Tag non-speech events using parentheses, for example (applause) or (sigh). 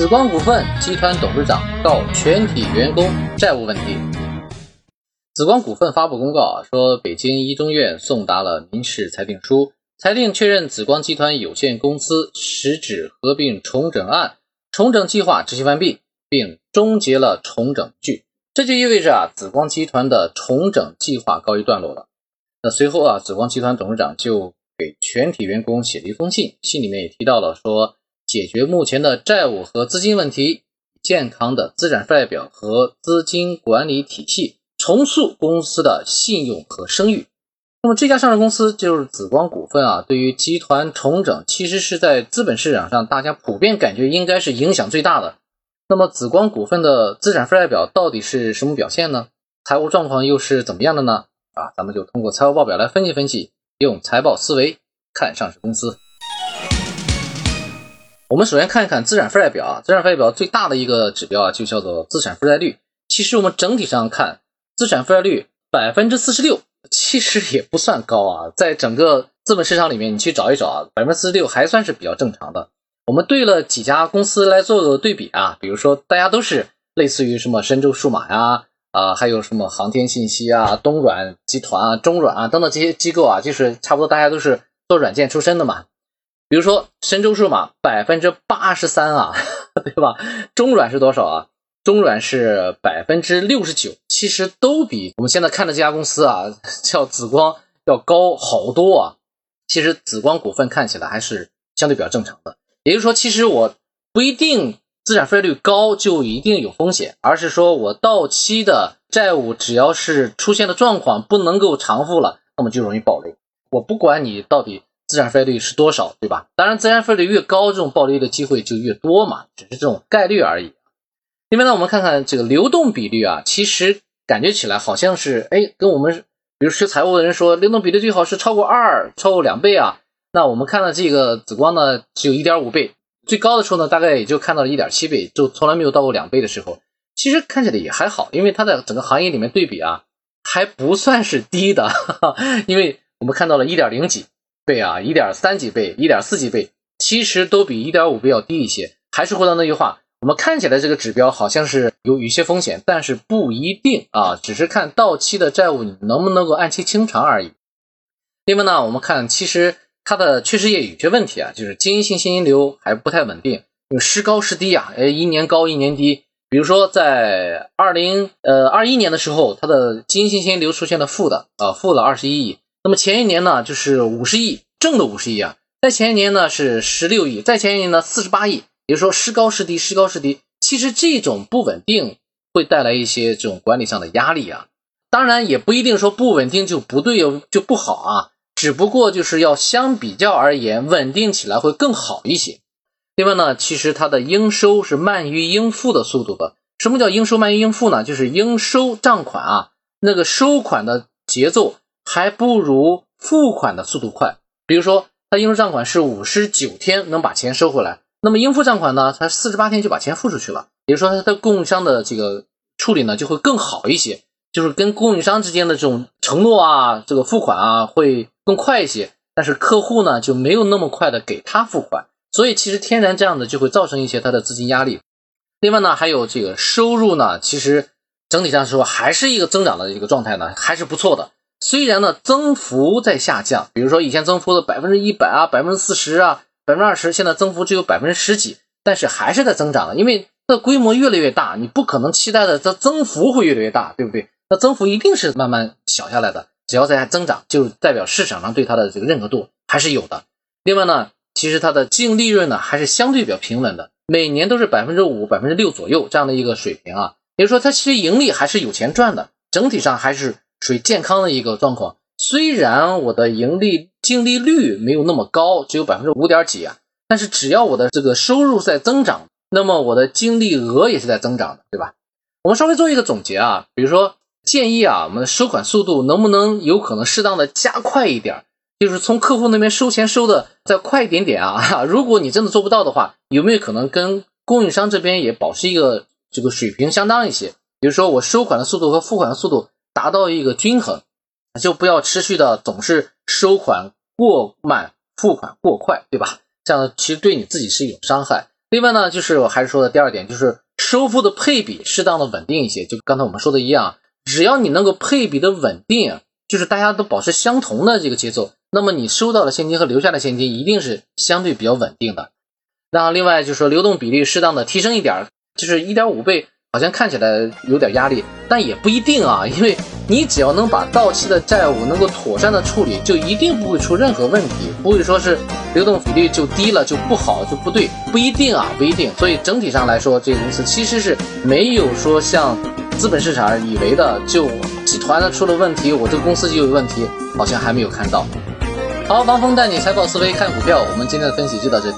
紫光股份集团董事长告全体员工债务问题。紫光股份发布公告啊，说北京一中院送达了民事裁定书，裁定确认紫光集团有限公司实质合并重整案重整计划执行完毕，并终结了重整据。这就意味着啊，紫光集团的重整计划告一段落了。那随后啊，紫光集团董事长就给全体员工写了一封信，信里面也提到了说。解决目前的债务和资金问题，健康的资产负债表和资金管理体系，重塑公司的信用和声誉。那么这家上市公司就是紫光股份啊，对于集团重整，其实是在资本市场上大家普遍感觉应该是影响最大的。那么紫光股份的资产负债表到底是什么表现呢？财务状况又是怎么样的呢？啊，咱们就通过财务报表来分析分析，用财报思维看上市公司。我们首先看一看资产负债表啊，资产负债表最大的一个指标啊，就叫做资产负债率。其实我们整体上看，资产负债率百分之四十六，其实也不算高啊。在整个资本市场里面，你去找一找啊，百分之四十六还算是比较正常的。我们对了几家公司来做个对比啊，比如说大家都是类似于什么深州数码呀，啊，还有什么航天信息啊、东软集团啊、中软啊等等这些机构啊，就是差不多大家都是做软件出身的嘛。比如说神州数码百分之八十三啊，(laughs) 对吧？中软是多少啊？中软是百分之六十九，其实都比我们现在看的这家公司啊，(laughs) 叫紫光要高好多啊。其实紫光股份看起来还是相对比较正常的。也就是说，其实我不一定资产负债率高就一定有风险，而是说我到期的债务只要是出现的状况不能够偿付了，那么就容易暴雷。我不管你到底。资产负债率是多少，对吧？当然，资产负债率越高，这种暴利的机会就越多嘛，只是这种概率而已。另外呢，我们看看这个流动比率啊，其实感觉起来好像是，哎，跟我们比如学财务的人说，流动比率最好是超过二，超过两倍啊。那我们看到这个紫光呢，只有一点五倍，最高的时候呢，大概也就看到了一点七倍，就从来没有到过两倍的时候。其实看起来也还好，因为它在整个行业里面对比啊，还不算是低的，哈 (laughs) 哈因为我们看到了一点零几。倍啊，一点三几倍，一点四几倍，其实都比一点五倍要低一些。还是回到那句话，我们看起来这个指标好像是有一些风险，但是不一定啊，只是看到期的债务你能不能够按期清偿而已。另外呢，我们看其实它的确实也有些问题啊，就是经营性现金流还不太稳定，时高时低啊，哎，一年高一年低。比如说在二零呃二一年的时候，它的经营性现金流出现了负的啊，负了二十一亿。那么前一年呢，就是五十亿正的五十亿啊，在前一年呢是十六亿，在前一年呢四十八亿，也就是说时高时低，时高时低。其实这种不稳定会带来一些这种管理上的压力啊。当然也不一定说不稳定就不对就不好啊，只不过就是要相比较而言，稳定起来会更好一些。另外呢，其实它的应收是慢于应付的速度的。什么叫应收慢于应付呢？就是应收账款啊，那个收款的节奏。还不如付款的速度快。比如说，他应收账款是五十九天能把钱收回来，那么应付账款呢，他四十八天就把钱付出去了。也就是说，他的供应商的这个处理呢就会更好一些，就是跟供应商之间的这种承诺啊，这个付款啊会更快一些。但是客户呢就没有那么快的给他付款，所以其实天然这样的就会造成一些他的资金压力。另外呢，还有这个收入呢，其实整体上说还是一个增长的一个状态呢，还是不错的。虽然呢，增幅在下降，比如说以前增幅的百分之一百啊、百分之四十啊、百分之二十，现在增幅只有百分之十几，但是还是在增长的，因为它的规模越来越大，你不可能期待的它增幅会越来越大，对不对？那增幅一定是慢慢小下来的，只要在增长，就代表市场上对它的这个认可度还是有的。另外呢，其实它的净利润呢还是相对比较平稳的，每年都是百分之五、百分之六左右这样的一个水平啊，也就是说它其实盈利还是有钱赚的，整体上还是。属于健康的一个状况，虽然我的盈利净利率没有那么高，只有百分之五点几啊，但是只要我的这个收入在增长，那么我的净利额也是在增长的，对吧？我们稍微做一个总结啊，比如说建议啊，我们的收款速度能不能有可能适当的加快一点，就是从客户那边收钱收的再快一点点啊。(laughs) 如果你真的做不到的话，有没有可能跟供应商这边也保持一个这个水平相当一些？比如说我收款的速度和付款的速度。达到一个均衡，就不要持续的总是收款过慢，付款过快，对吧？这样其实对你自己是有伤害。另外呢，就是我还是说的第二点，就是收付的配比适当的稳定一些。就刚才我们说的一样，只要你能够配比的稳定，就是大家都保持相同的这个节奏，那么你收到的现金和留下的现金一定是相对比较稳定的。那另外就是说流动比率适当的提升一点，就是一点五倍。好像看起来有点压力，但也不一定啊，(laughs) 因为你只要能把到期的债务能够妥善的处理，就一定不会出任何问题，不会说是流动比率就低了就不好就不对，不一定啊，不一定。所以整体上来说，这个公司其实是没有说像资本市场以为的，就集团的出了问题，我这个公司就有问题，好像还没有看到。好，王峰带你财报思维看股票，我们今天的分析就到这里。